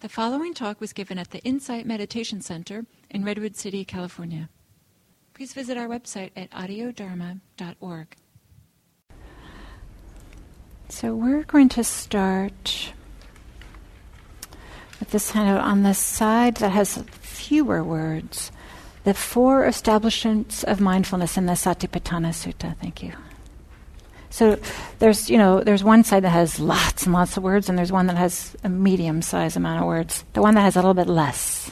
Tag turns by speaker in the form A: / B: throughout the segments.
A: The following talk was given at the Insight Meditation Center in Redwood City, California. Please visit our website at audiodharma.org. So we're going to start with this kind of on the side that has fewer words. The four establishments of mindfulness in the Satipatthana Sutta. Thank you. So there's, you know, there's one side that has lots and lots of words, and there's one that has a medium sized amount of words. The one that has a little bit less.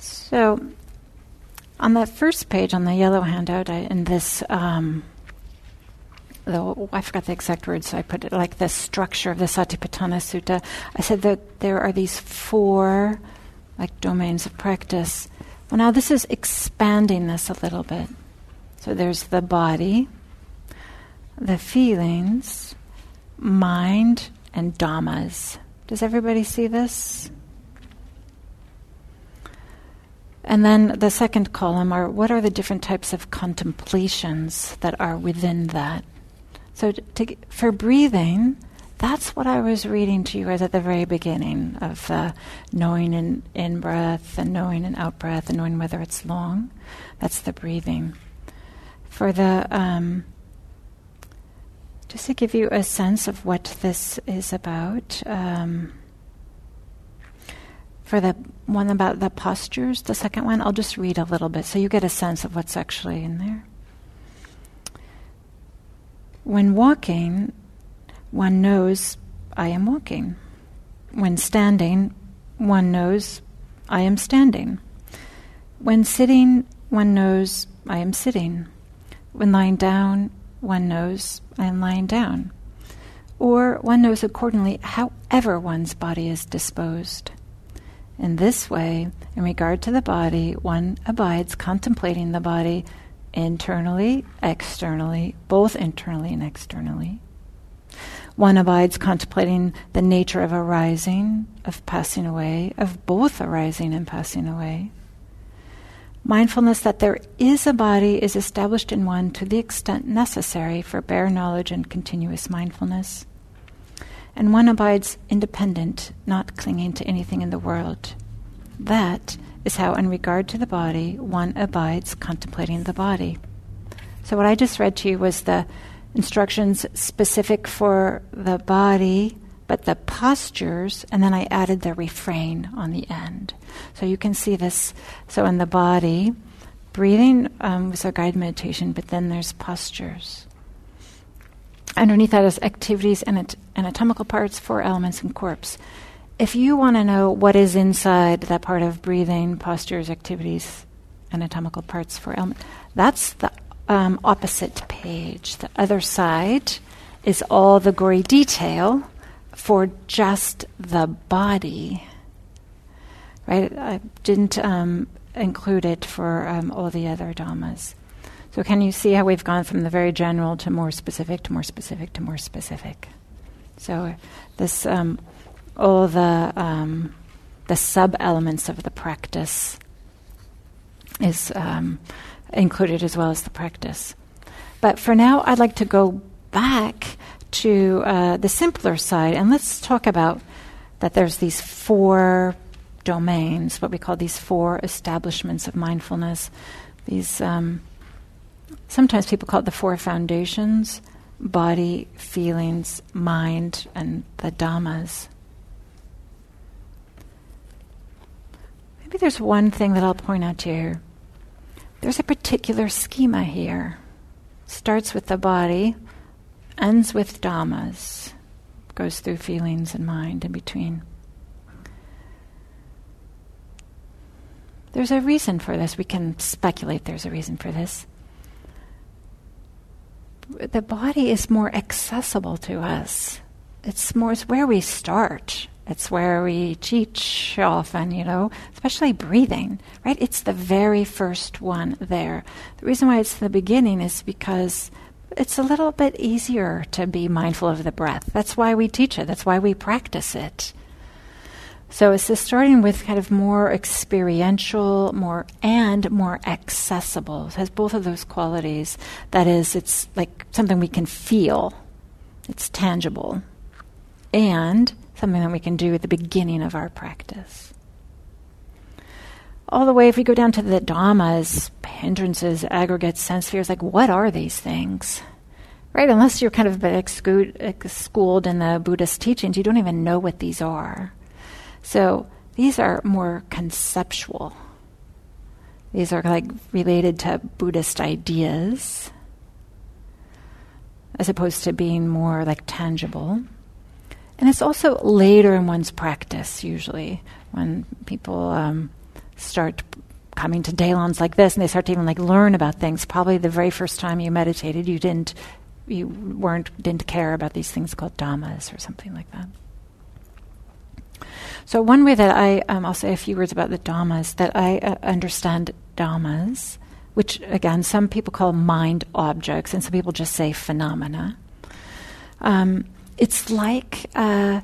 A: So on that first page on the yellow handout, I, in this, um, I forgot the exact words, so I put it like the structure of the Satipatthana Sutta. I said that there are these four, like domains of practice. Well, now this is expanding this a little bit. So there's the body, the feelings, mind, and dhammas. Does everybody see this? And then the second column are what are the different types of contemplations that are within that? So to, for breathing, that's what I was reading to you guys at the very beginning of uh, knowing in, in breath and knowing in out breath and knowing whether it's long. That's the breathing for the um, just to give you a sense of what this is about. Um, for the one about the postures, the second one, I'll just read a little bit so you get a sense of what's actually in there. When walking, one knows I am walking. When standing, one knows I am standing. When sitting, one knows I am sitting. When lying down, one knows I am lying down. Or one knows accordingly however one's body is disposed. In this way, in regard to the body, one abides contemplating the body internally, externally, both internally and externally. One abides contemplating the nature of arising, of passing away, of both arising and passing away. Mindfulness that there is a body is established in one to the extent necessary for bare knowledge and continuous mindfulness. And one abides independent, not clinging to anything in the world. That is how, in regard to the body, one abides contemplating the body. So, what I just read to you was the instructions specific for the body but the postures, and then I added the refrain on the end. So you can see this. So in the body, breathing um, was our guide meditation, but then there's postures. Underneath that is activities and anatomical parts, four elements, and corpse. If you want to know what is inside that part of breathing, postures, activities, anatomical parts, four elements, that's the um, opposite page. The other side is all the gory detail for just the body. Right? I didn't um, include it for um, all the other dhammas. So, can you see how we've gone from the very general to more specific, to more specific, to more specific? So, this um, all the um, the sub elements of the practice is um, included as well as the practice. But for now, I'd like to go back to uh, the simpler side, and let's talk about that there's these four domains, what we call these four establishments of mindfulness. These um, sometimes people call it the four foundations: body, feelings, mind, and the dhammas. Maybe there's one thing that I'll point out to you. There's a particular schema here. Starts with the body, ends with dhammas, goes through feelings and mind in between. There's a reason for this. We can speculate there's a reason for this. The body is more accessible to us. It's more it's where we start. It's where we teach often, you know, especially breathing, right? It's the very first one there. The reason why it's the beginning is because it's a little bit easier to be mindful of the breath. That's why we teach it, that's why we practice it. So it's this starting with kind of more experiential, more and more accessible. It has both of those qualities. That is, it's like something we can feel. It's tangible. And something that we can do at the beginning of our practice. All the way, if we go down to the dhammas, hindrances, aggregates, sense spheres, like what are these things? Right? Unless you're kind of schooled in the Buddhist teachings, you don't even know what these are. So these are more conceptual. These are like related to Buddhist ideas as opposed to being more like tangible. And it's also later in one's practice, usually, when people um, start coming to daylongs like this and they start to even like learn about things. Probably the very first time you meditated, you didn't, you weren't, didn't care about these things called dhammas or something like that. So one way that I, um, I'll say a few words about the dhammas that I uh, understand dhammas which again, some people call mind objects, and some people just say phenomena. Um, it's like uh,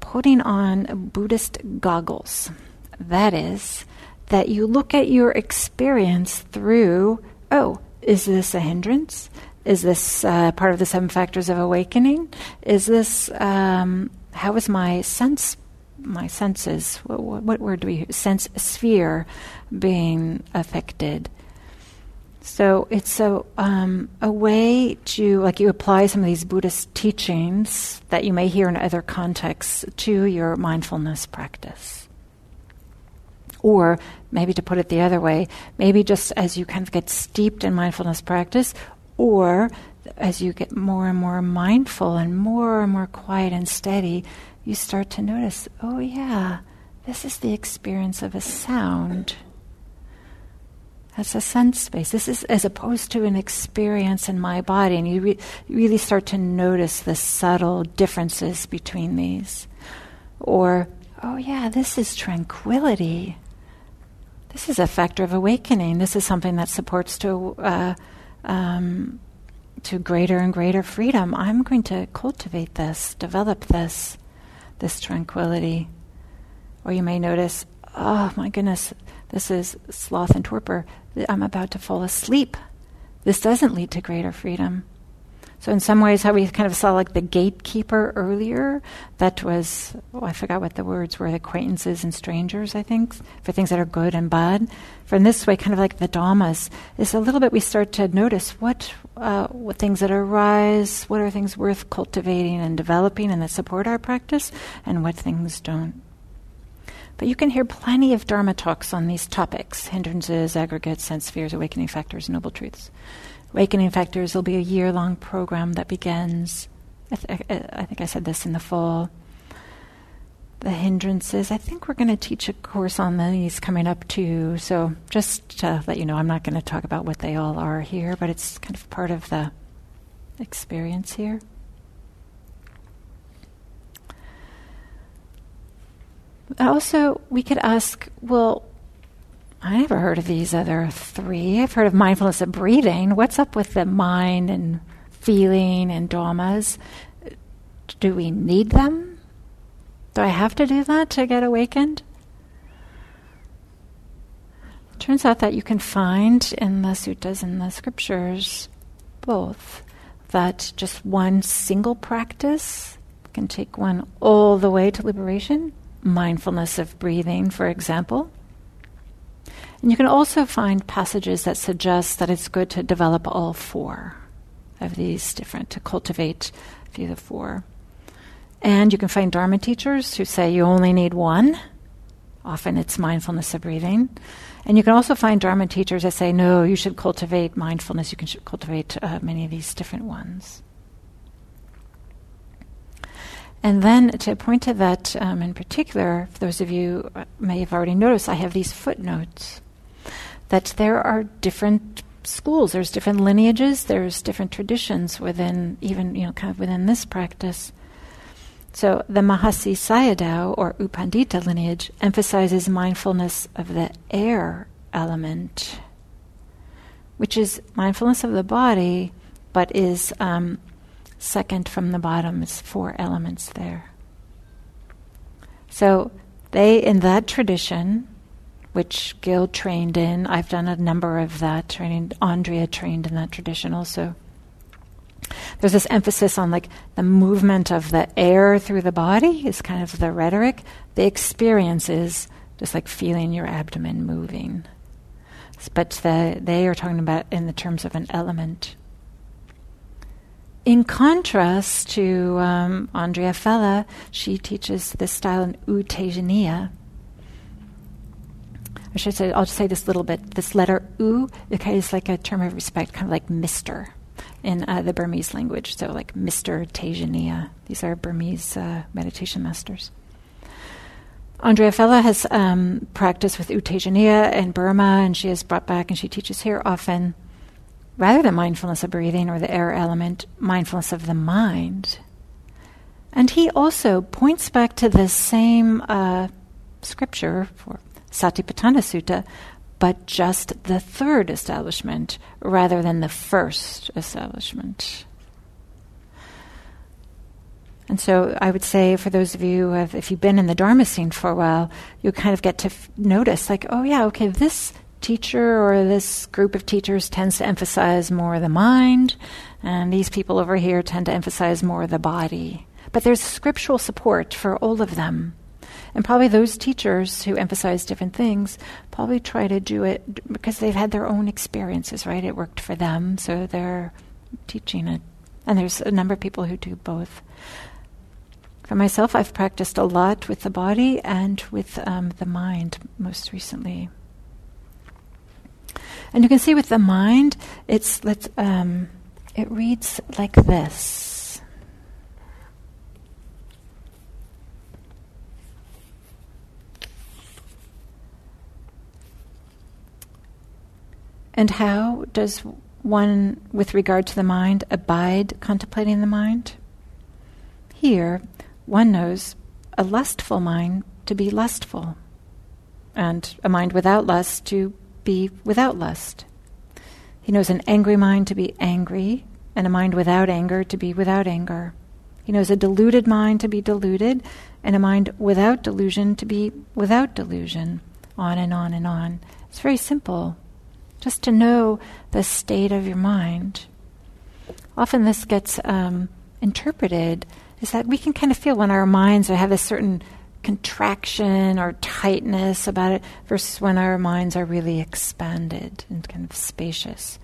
A: putting on Buddhist goggles. That is, that you look at your experience through, oh, is this a hindrance? Is this uh, part of the seven factors of awakening? Is this, um, how is my sense my senses, what, what word do we sense sphere being affected? So it's a um, a way to like you apply some of these Buddhist teachings that you may hear in other contexts to your mindfulness practice. Or maybe to put it the other way, maybe just as you kind of get steeped in mindfulness practice, or as you get more and more mindful and more and more quiet and steady, you start to notice, oh, yeah, this is the experience of a sound. That's a sense space. This is as opposed to an experience in my body, and you, re- really start to notice the subtle differences between these. Or, oh, yeah, this is tranquility. This is a factor of awakening. This is something that supports to uh, um, to greater and greater freedom. I'm going to cultivate this, develop this this tranquility. Or you may notice, oh my goodness, this is sloth and torpor. I'm about to fall asleep. This doesn't lead to greater freedom. So, in some ways, how we kind of saw like the gatekeeper earlier, that was, oh, I forgot what the words were, acquaintances and strangers, I think, for things that are good and bad. For in this way, kind of like the dhammas, is a little bit we start to notice what, uh, what things that arise, what are things worth cultivating and developing and that support our practice, and what things don't. But you can hear plenty of Dharma talks on these topics hindrances, aggregates, sense spheres, awakening factors, noble truths. Awakening Factors will be a year long program that begins, I, th- I, think I said this in the fall. The hindrances, I think we're going to teach a course on these coming up too. So just to let you know, I'm not going to talk about what they all are here, but it's kind of part of the experience here. Also, we could ask, well, I never heard of these other three. I've heard of mindfulness of breathing. What's up with the mind and feeling and dhammas? Do we need them? Do I have to do that to get awakened? It turns out that you can find in the suttas and the scriptures both that just one single practice can take one all the way to liberation. Mindfulness of breathing, for example and you can also find passages that suggest that it's good to develop all four of these different, to cultivate the four. And you can find Dharma teachers who say you only need one. Often it's mindfulness of breathing. And you can also find Dharma teachers that say, no, you should cultivate mindfulness, you can cultivate uh, many of these different ones. And then to point to that um, in particular, for those of you uh, may have already noticed, I have these footnotes that there are different schools, there's different lineages, there's different traditions within even, you know, kind of within this practice. So the Mahasi Sayadaw or U Pandita lineage emphasizes mindfulness of the air element, which is mindfulness of the body, but is um, second from the bottom. It's four elements there. So they, in that tradition, which Gil trained in. I've done a number of that training. Andrea trained in that tradition also. there's this emphasis on like the movement of the air through the body is kind of the rhetoric. The experience is just like feeling your abdomen moving. But the, they are talking about in the terms of an element. In contrast to um, Andrea Fella, she teaches this style in U-Tejaniya. I should say, I'll just say this little bit. This letter U okay, is like a term of respect, kind of like Mr. in uh, the Burmese language. So, like Mr. Tejaniya. These are Burmese uh, meditation masters. Andrea Fella has um, practiced with U Tejaniya in Burma, and she has brought back and she teaches here often, rather than mindfulness of breathing or the air element, mindfulness of the mind. And he also points back to the same uh, scripture for Satipatthana Sutta, but just the third establishment rather than the first establishment. And so I would say for those of you who have, if you've been in the Dharma scene for a while, you kind of get to f- notice, like, oh yeah, okay, this teacher or this group of teachers tends to emphasize more the mind, and these people over here tend to emphasize more the body. But there's scriptural support for all of them. And probably those teachers who emphasize different things probably try to do it because they've had their own experiences, right? It worked for them, so they're teaching it. And there's a number of people who do both. For myself, I've practiced a lot with the body and with um, the mind most recently. And you can see with the mind, it's um, it reads like this. And how does one, with regard to the mind, abide contemplating the mind? Here, one knows a lustful mind to be lustful, and a mind without lust to be without lust. He knows an angry mind to be angry, and a mind without anger to be without anger. He knows a deluded mind to be deluded, and a mind without delusion to be without delusion. On and on and on. It's very simple just to know the state of your mind. Often this gets um, interpreted is that we can kind of feel when our minds have a certain contraction or tightness about it versus when our minds are really expanded and kind of spacious.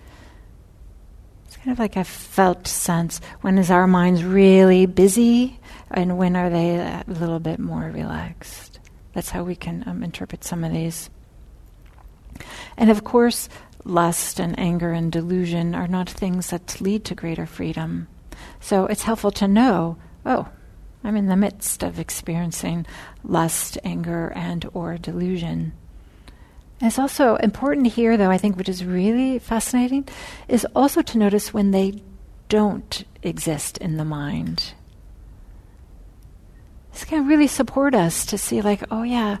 A: It's kind of like a felt sense. When is our minds really busy and when are they a little bit more relaxed? That's how we can um, interpret some of these. And of course, lust and anger and delusion are not things that lead to greater freedom. So it's helpful to know, oh, I'm in the midst of experiencing lust, anger, and or delusion. And it's also important here, though, I think, which is really fascinating, is also to notice when they don't exist in the mind. This can really support us to see, like, oh, yeah,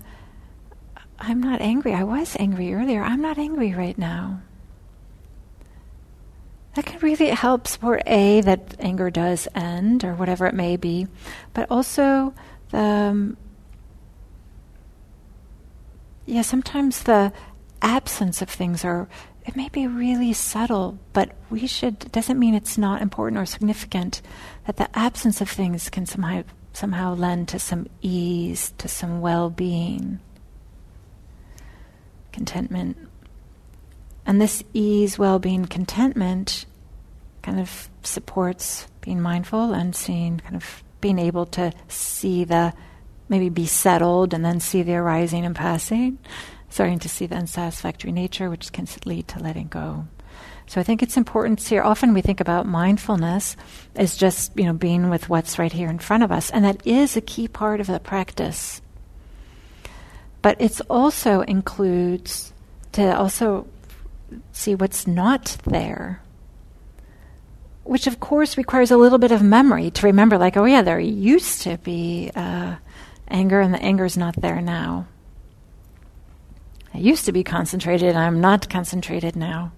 A: I'm not angry. I was angry earlier. I'm not angry right now. That can really help support A, that anger does end, or whatever it may be, but also the. Um, yeah, sometimes the absence of things are it may be really subtle, but we should doesn't mean it's not important or significant. That the absence of things can somehow somehow lend to some ease, to some well-being contentment. And this ease, well being, contentment kind of supports being mindful and seeing, kind of being able to see the, maybe be settled and then see the arising and passing, starting to see the unsatisfactory nature, which can lead to letting go. So I think it's important here. Often we think about mindfulness as just, you know, being with what's right here in front of us. And that is a key part of the practice. But it also includes to also see what's not there. Which, of course, requires a little bit of memory to remember, like, oh, yeah, there used to be uh, anger, and the anger is not there now. I used to be concentrated, and I'm not concentrated now.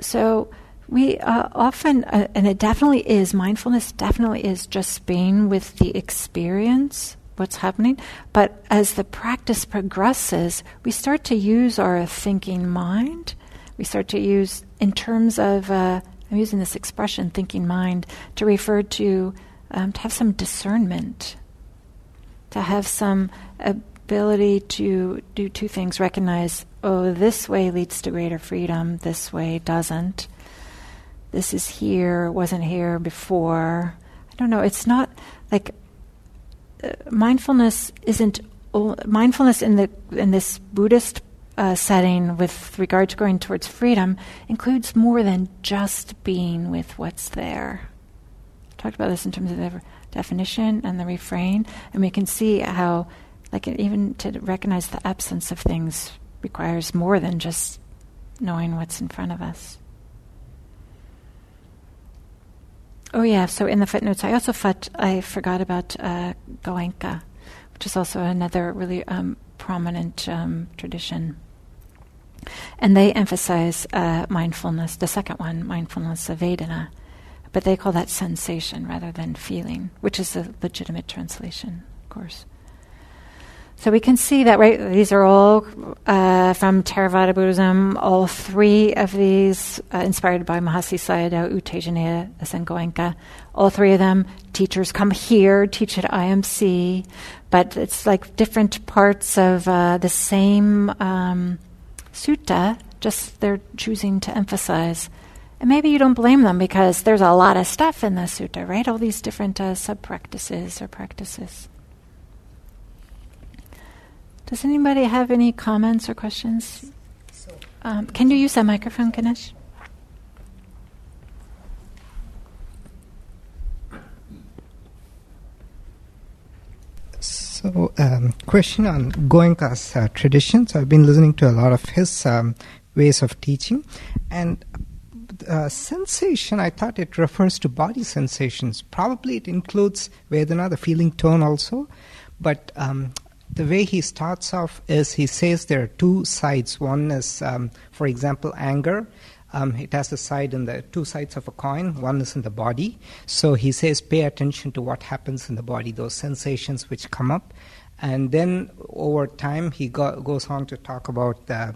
A: So, we uh, often, uh, and it definitely is, mindfulness definitely is just being with the experience what's happening. But as the practice progresses, we start to use our thinking mind. We start to use, in terms of uh, I'm using this expression, thinking mind, to refer to um, to have some discernment, to have some ability to do two things: recognize, oh, this way leads to greater freedom, this way doesn't. This is here, wasn't here before. I don't know. It's not like mindfulness isn't mindfulness in the in this Buddhist uh, setting with regard to going towards freedom includes more than just being with what's there. I talked about this in terms of the definition and the refrain, and we can see how, like, even to recognize the absence of things requires more than just knowing what's in front of us. Oh yeah. So in the footnotes, I also thought I forgot about uh, Goenka, which is also another really um, prominent um, tradition. And they emphasize uh, mindfulness, the second one, mindfulness of Vedana, but they call that sensation rather than feeling, which is a legitimate translation, of course. So we can see that, right? These are all uh, from Theravada Buddhism. All three of these, uh, inspired by Mahasi Sayadaw, U Tejaniya. All three of them, teachers come here, teach at IMC, but it's like different parts of uh, the same um, sutta, just they're choosing to emphasize. And maybe you don't blame them because there's a lot of stuff in the sutta, right? All these different uh, sub practices or practices. Does anybody have any comments or questions? Um, can you use that microphone, Ganesh?
B: So, um, question on Goenka's uh, tradition. So, I've been listening to a lot of his um, ways of teaching, and uh, sensation. I thought it refers to body sensations. Probably it includes Vedana, the feeling tone, also. But um, the way he starts off is he says there are two sides. One is, um, for example, anger. Um, it has a side in the two sides of a coin. One is in the body. So he says, pay attention to what happens in the body, those sensations which come up. And then over time, he go, goes on to talk about the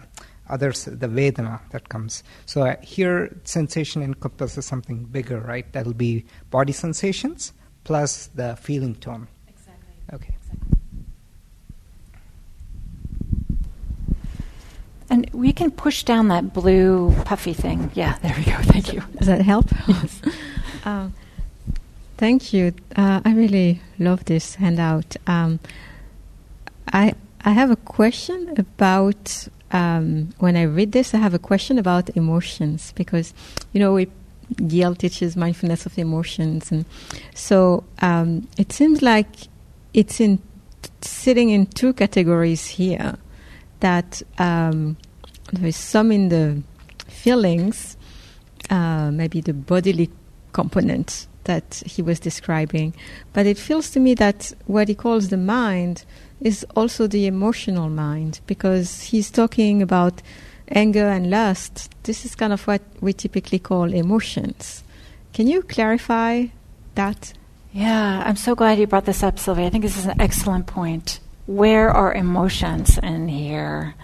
B: others, the Vedana that comes. So uh, here, sensation encompasses something bigger, right? That'll be body sensations plus the feeling tone.
A: Exactly.
B: Okay.
A: And we can push down that blue puffy thing. Yeah, there we go. Thank you.
C: Does that help? Yes. um, thank you. Uh, I really love this handout. Um, I I have a question about um, when I read this. I have a question about emotions because you know we Yale teaches mindfulness of emotions, and so um, it seems like it's in sitting in two categories here that um, there is some in the feelings, uh, maybe the bodily component that he was describing, but it feels to me that what he calls the mind is also the emotional mind because he's talking about anger and lust. This is kind of what we typically call emotions. Can you clarify that?
A: Yeah, I'm so glad you brought this up, Sylvia. I think this is an excellent point where are emotions in here?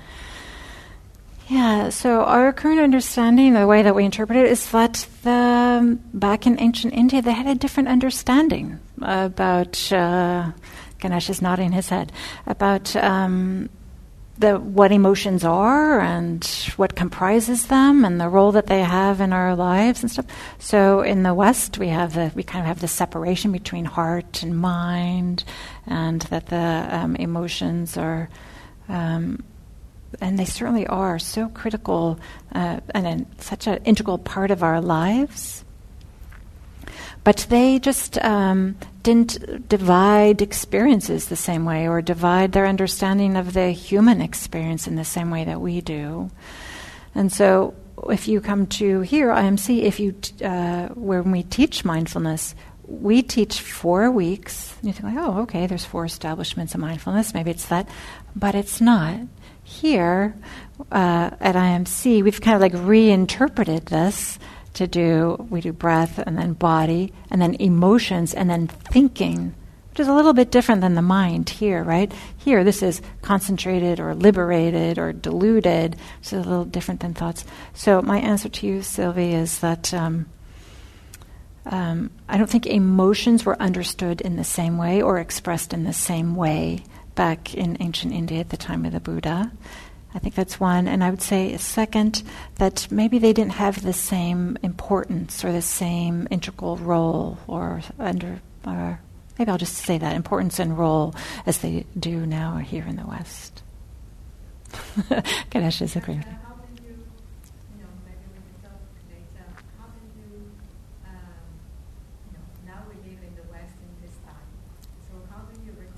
A: Yeah, so our current understanding, the way that we interpret it, is that the, back in ancient India, they had a different understanding about. Uh, Ganesh is nodding his head about um, the what emotions are and what comprises them and the role that they have in our lives and stuff. So in the West, we have the we kind of have the separation between heart and mind, and that the um, emotions are. Um, and they certainly are so critical uh, and such an integral part of our lives. But they just um, didn't divide experiences the same way or divide their understanding of the human experience in the same way that we do. And so, if you come to here, IMC, if you t- uh, when we teach mindfulness, we teach four weeks. You think like, oh, okay, there's four establishments of mindfulness. Maybe it's that, but it's not. Here uh, at IMC, we've kind of like reinterpreted this to do, we do breath and then body and then emotions and then thinking, which is a little bit different than the mind here, right? Here, this is concentrated or liberated or diluted, so a little different than thoughts. So, my answer to you, Sylvie, is that um, um, I don't think emotions were understood in the same way or expressed in the same way back in ancient India at the time of the Buddha. I think that's one. And I would say, a second, that maybe they didn't have the same importance or the same integral role or under, or maybe I'll just say that importance and role as they do now here in the West. Ganesh is agreeing.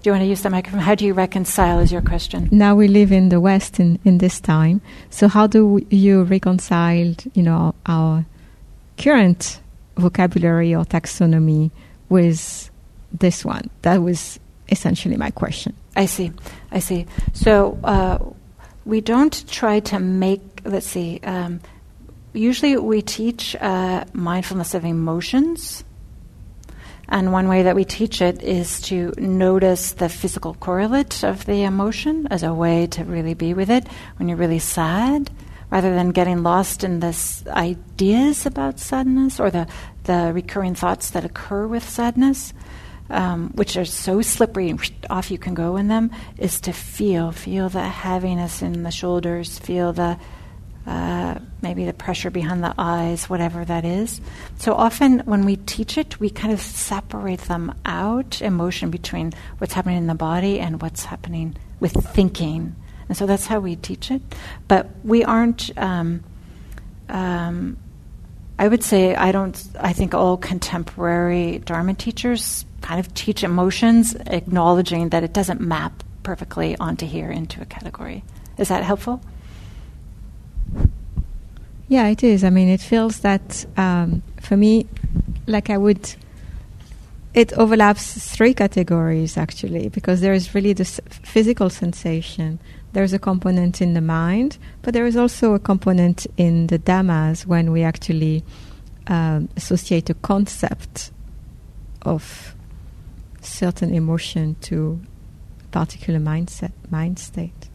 A: Do you want to use the microphone? How do you reconcile, is your question?
C: Now we live in the West in, in this time. So, how do you reconcile, you know, our current vocabulary or taxonomy with this one? That was essentially my question.
A: I see. I see. So, uh, we don't try to make, let's see, um, usually we teach uh, mindfulness of emotions and one way that we teach it is to notice the physical correlate of the emotion as a way to really be with it when you're really sad, rather than getting lost in this ideas about sadness or the, the recurring thoughts that occur with sadness. Um, which are so slippery and off you can go in them, is to feel, feel the heaviness in the shoulders, feel the uh, maybe the pressure behind the eyes, whatever that is. So often when we teach it, we kind of separate them out emotion between what's happening in the body and what's happening with thinking. And so that's how we teach it. But we aren't. Um, um, I would say I don't. I think all contemporary Dharma teachers kind of teach emotions, acknowledging that it doesn't map perfectly onto here into a category. Is that helpful?
C: Yeah, it is. I mean, it feels that um, for me, like I would. It overlaps three categories actually, because there is really the physical sensation. There's a component in the mind, but there is also a component in the dhammas when we actually um, associate a concept of certain emotion to a particular mindset, mind state.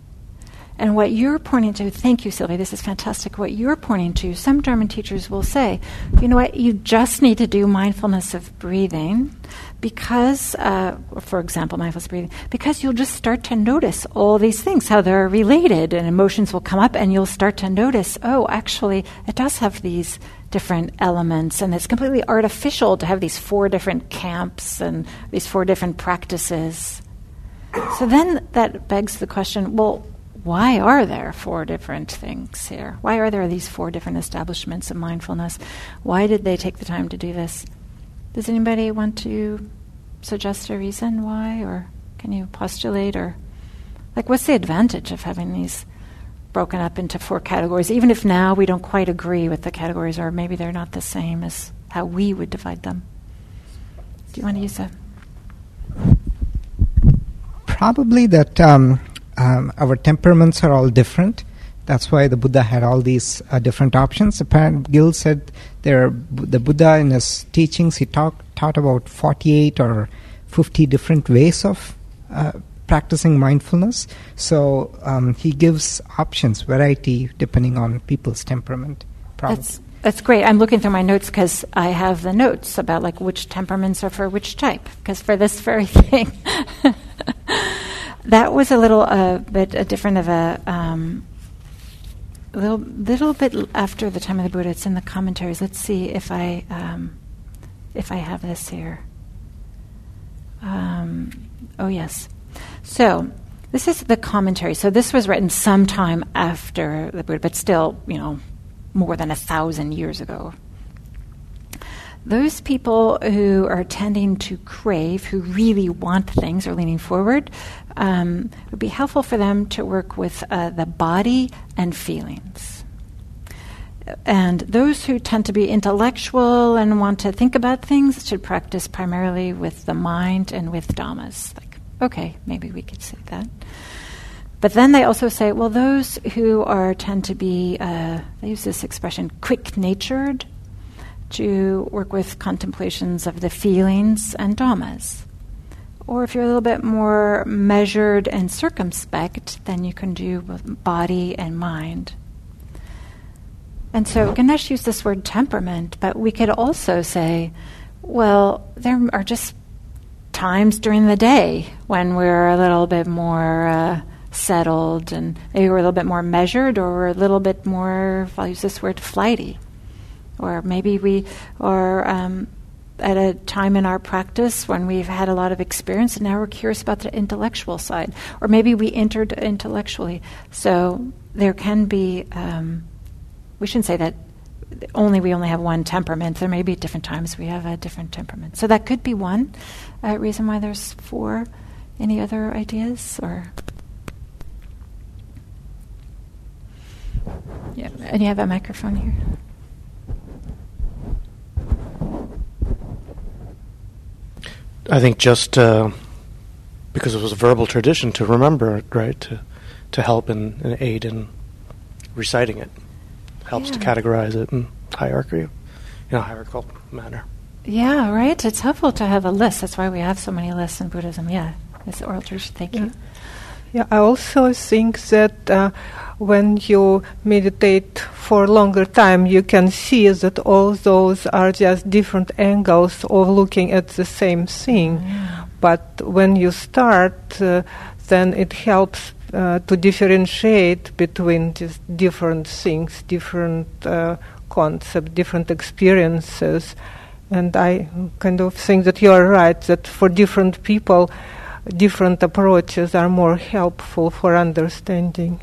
A: And what you're pointing to, thank you, Sylvia, this is fantastic. What you're pointing to, some German teachers will say, you know what, you just need to do mindfulness of breathing because, uh, for example, mindfulness breathing, because you'll just start to notice all these things, how they're related, and emotions will come up, and you'll start to notice, oh, actually, it does have these different elements, and it's completely artificial to have these four different camps and these four different practices. So then that begs the question well, why are there four different things here? Why are there these four different establishments of mindfulness? Why did they take the time to do this? Does anybody want to suggest a reason why, or can you postulate, or like what's the advantage of having these broken up into four categories, even if now we don't quite agree with the categories, or maybe they're not the same as how we would divide them? Do you want to use that?
B: Probably that um, um, our temperaments are all different. That's why the Buddha had all these uh, different options. Apparently, Gil said there, the Buddha in his teachings he talk, taught about 48 or 50 different ways of uh, practicing mindfulness. So um, he gives options, variety, depending on people's temperament.
A: That's that's great. I'm looking through my notes because I have the notes about like which temperaments are for which type. Because for this very thing, that was a little uh, bit a different of a um, little little bit after the time of the Buddha. It's in the commentaries. Let's see if I um, if I have this here. Um, oh yes. So this is the commentary. So this was written sometime after the Buddha, but still, you know, more than a thousand years ago, those people who are tending to crave, who really want things, are leaning forward, um, it would be helpful for them to work with uh, the body and feelings. And those who tend to be intellectual and want to think about things should practice primarily with the mind and with dhammas. Like, okay, maybe we could say that. But then they also say, well, those who are tend to be, uh, they use this expression, quick-natured, to work with contemplations of the feelings and dhammas. Or if you're a little bit more measured and circumspect, then you can do body and mind. And so Ganesh used this word temperament, but we could also say Well, there are just times during the day when we're a little bit more uh, settled and maybe we're a little bit more measured or we're a little bit more, I'll use this word, flighty. Or maybe we, are um, at a time in our practice when we've had a lot of experience and now we're curious about the intellectual side. Or maybe we entered intellectually. So there can be, um, we shouldn't say that only we only have one temperament. There may be different times we have a different temperament. So that could be one uh, reason why there's four. Any other ideas or? Yeah, and you have a microphone here.
D: I think just uh, because it was a verbal tradition to remember it, right? To to help and, and aid in reciting it helps
A: Yeah.
D: to categorize it in hierarchy, in a hierarchical manner.
A: Yeah, right. It's helpful to have a list. That's why we have so many lists in Buddhism. Yeah, it's oral tradition. Thank you.
E: Yeah, I also think that uh, when you meditate for a longer time, you can see that all those are just different angles of looking at the same thing. But when you start, uh, then it helps uh, to differentiate between just different things, different uh, concepts, different experiences. And I kind of think that you are right that for different people, different approaches are more helpful for understanding.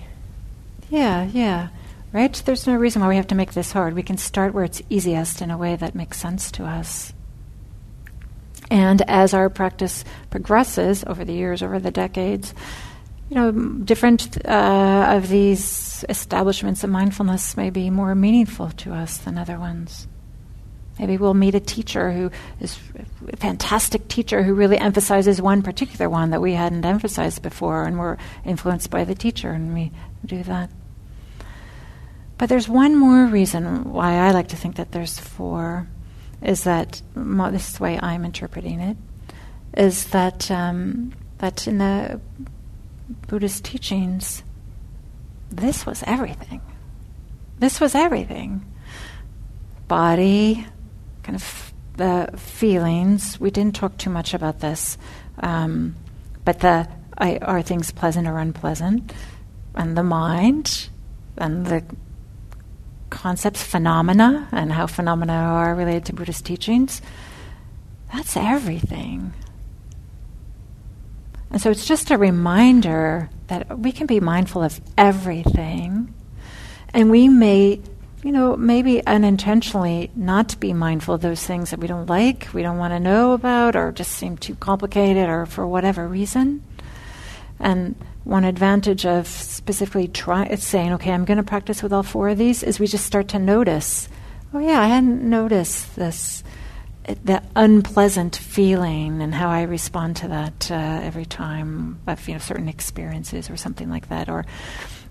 A: Yeah, yeah. Right? There's no reason why we have to make this hard. We can start where it's easiest in a way that makes sense to us. And as our practice progresses over the years, over the decades, you know, different uh, of these establishments of mindfulness may be more meaningful to us than other ones. Maybe we'll meet a teacher who is a fantastic teacher who really emphasizes one particular one that we hadn't emphasized before, and we're influenced by the teacher, and we do that. But there's one more reason why I like to think that there's four, is that this is the way I'm interpreting it, is that um, that in the Buddhist teachings, this was everything. This was everything. Body, kind of the feelings. We didn't talk too much about this, um, but the I, are things pleasant or unpleasant, and the mind, and the concepts, phenomena, and how phenomena are related to Buddhist teachings. That's everything. And so it's just a reminder that we can be mindful of everything, and we may, you know, maybe unintentionally not to be mindful of those things that we don't like, we don't want to know about, or just seem too complicated, or for whatever reason. And one advantage of specifically try, saying, okay, I'm going to practice with all four of these, is we just start to notice, oh yeah, I hadn't noticed this, that unpleasant feeling and how I respond to that uh, every time of you know certain experiences or something like that. Or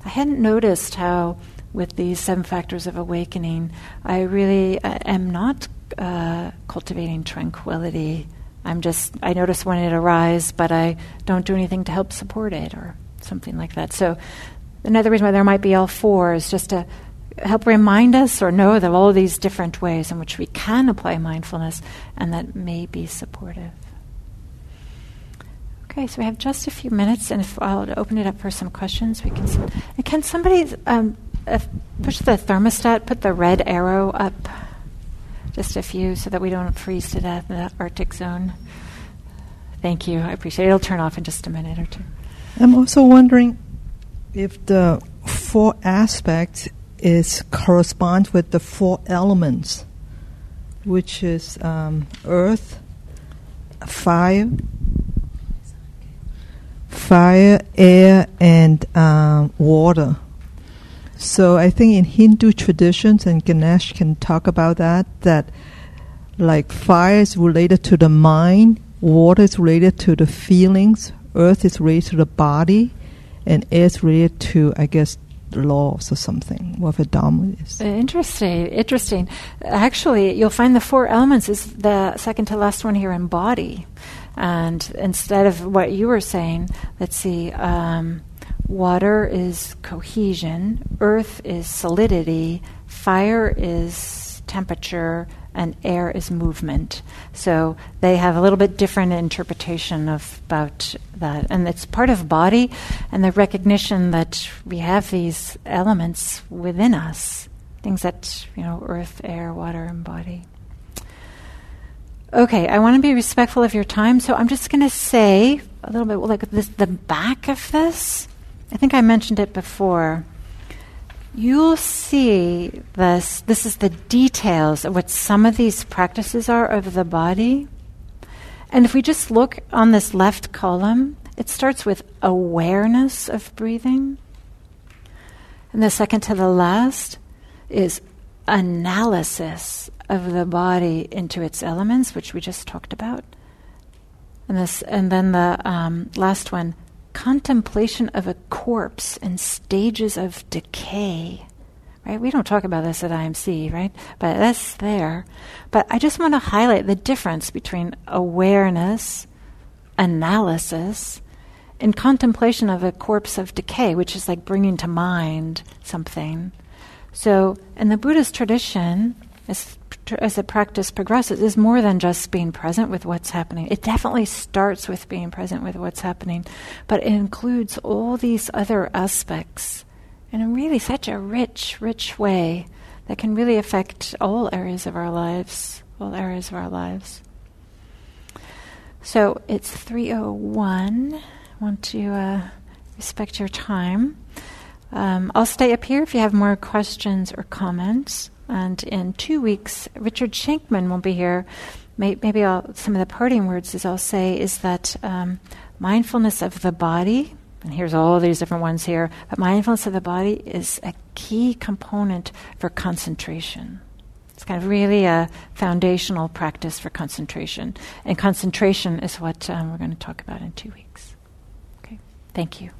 A: I hadn't noticed how with these seven factors of awakening, I really uh, am not uh, cultivating tranquility. I'm just, I notice when it arises, but I don't do anything to help support it or something like that. So, another reason why there might be all four is just to help remind us or know of all these different ways in which we can apply mindfulness and that may be supportive. Okay, so we have just a few minutes, and if I'll open it up for some questions, we can. and Can somebody um, uh, push the thermostat, put the red arrow up, just a few, so that we don't freeze to death in the Arctic zone? Thank you. I appreciate it. It'll turn off in just a minute or two.
F: I'm also wondering if the four aspects is correspond with the four elements, which is um, earth, fire, fire, air, and um, water. So I think in Hindu traditions, and Ganesh can talk about that, that like fire is related to the mind, water is related to the feelings, earth is related to the body, and air is related to, I guess, the laws or something, whatever Dharma is.
A: Uh, Interesting, interesting. Actually, you'll find the four elements is the second to last one here in body. And instead of what you were saying, let's see, um, water is cohesion, earth is solidity, fire is temperature, and air is movement. So they have a little bit different interpretation of about that, and it's part of body and the recognition that we have these elements within us, things that you know, earth, air, water, and body. Okay, I want to be respectful of your time, so I'm just going to say a little bit like this, the back of this. I think I mentioned it before. You'll see this. This is the details of what some of these practices are of the body. And if we just look on this left column, it starts with awareness of breathing. And the second to the last is analysis of the body into its elements, which we just talked about. And this, and then the um, last one, contemplation of a corpse in stages of decay. Right? We don't talk about this at IMC, right? But that's there. But I just want to highlight the difference between awareness, analysis, and contemplation of a corpse of decay, which is like bringing to mind something. So, in the Buddhist tradition, as, as the practice progresses, is more than just being present with what's happening. It definitely starts with being present with what's happening, but it includes all these other aspects in a really such a rich, rich way that can really affect all areas of our lives, all areas of our lives. So it's 301. I want to uh, respect your time. Um, I'll stay up here if you have more questions or comments. And in two weeks, Richard Shankman will be here. Maybe I'll, some of the parting words, as I'll say, is that um, mindfulness of the body, and here's all these different ones here, but mindfulness of the body is a key component for concentration. It's kind of really a foundational practice for concentration. And concentration is what um, we're going to talk about in two weeks. Okay, thank you.